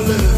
love.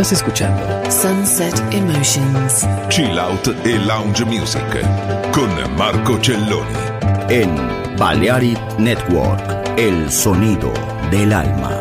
Estás escuchando Sunset Emotions. Chill Out e Lounge Music con Marco Celloni. En Balearic Network, el sonido del alma.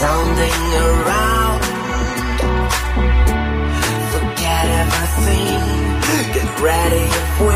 Sounding around. Forget everything, get ready if we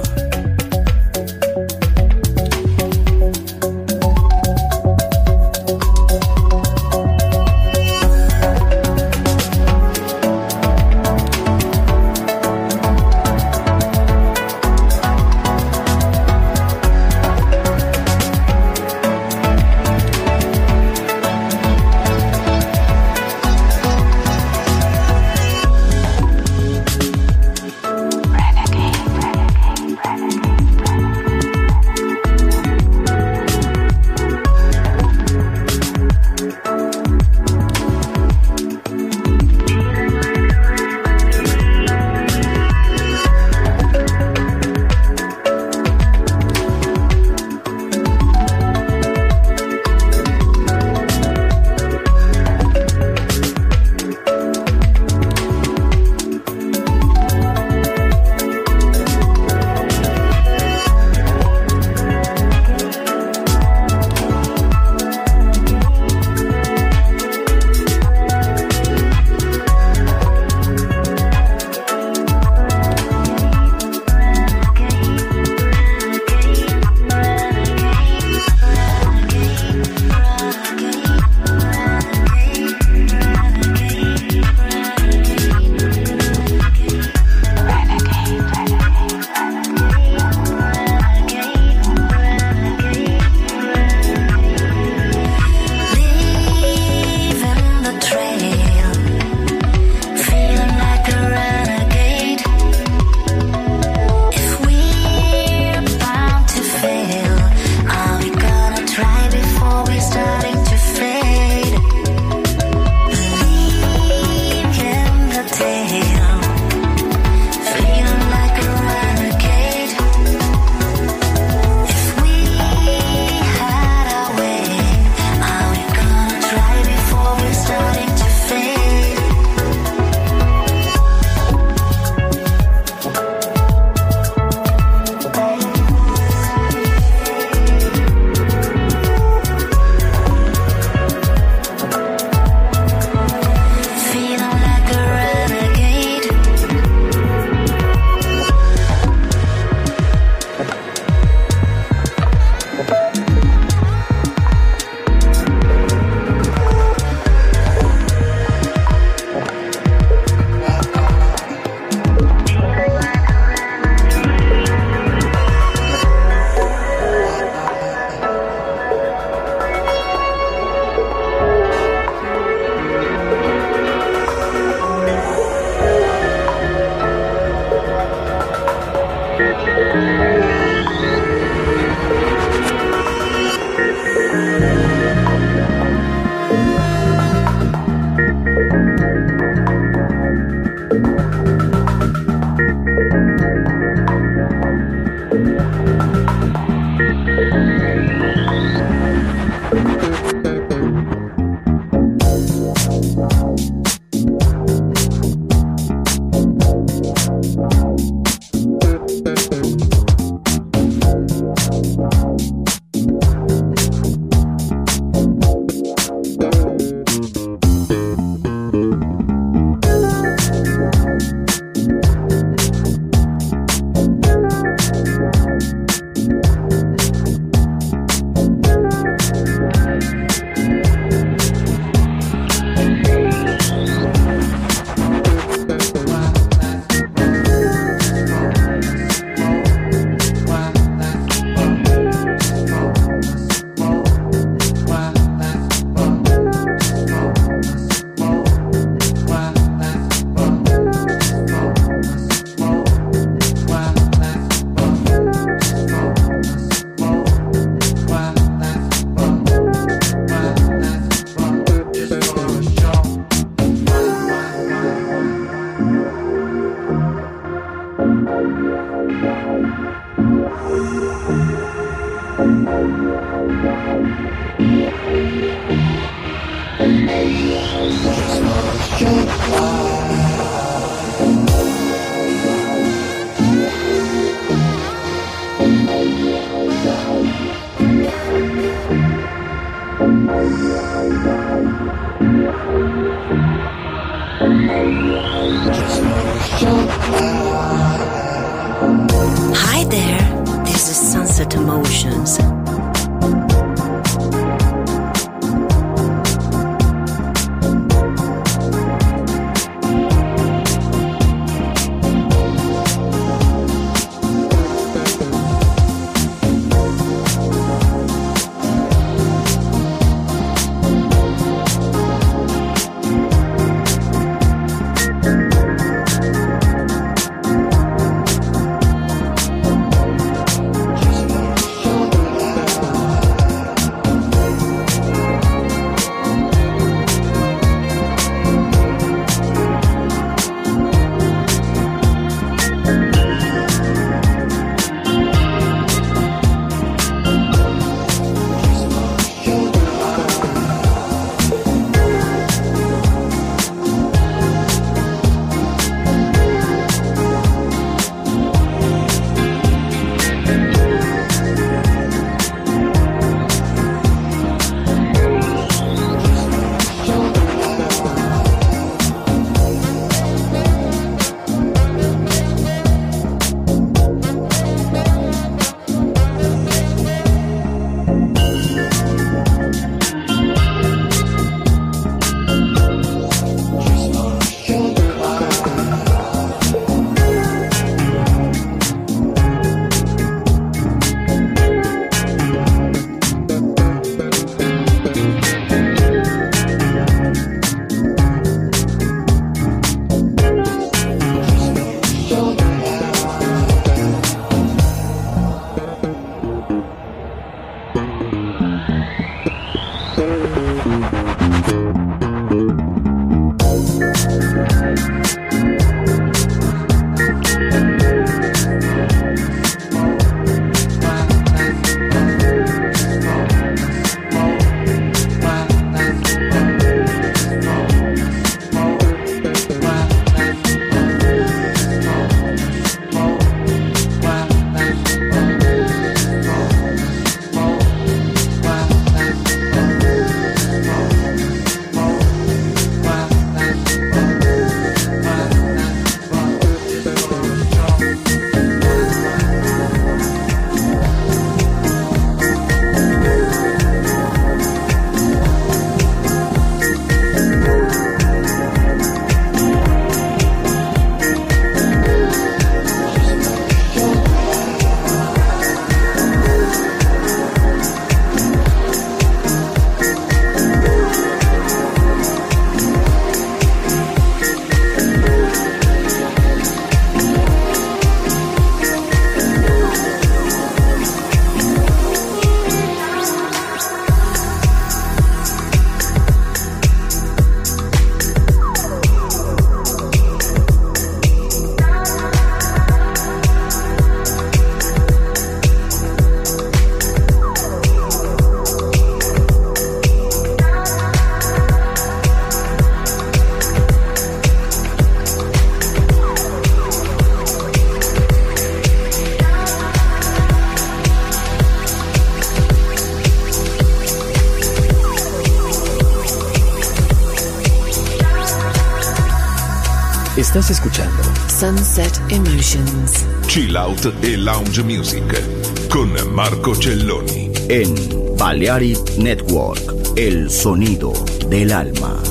Escuchando Sunset Emotions. Chill Out e Lounge Music con Marco Celloni. en Balearic Network, el sonido del alma.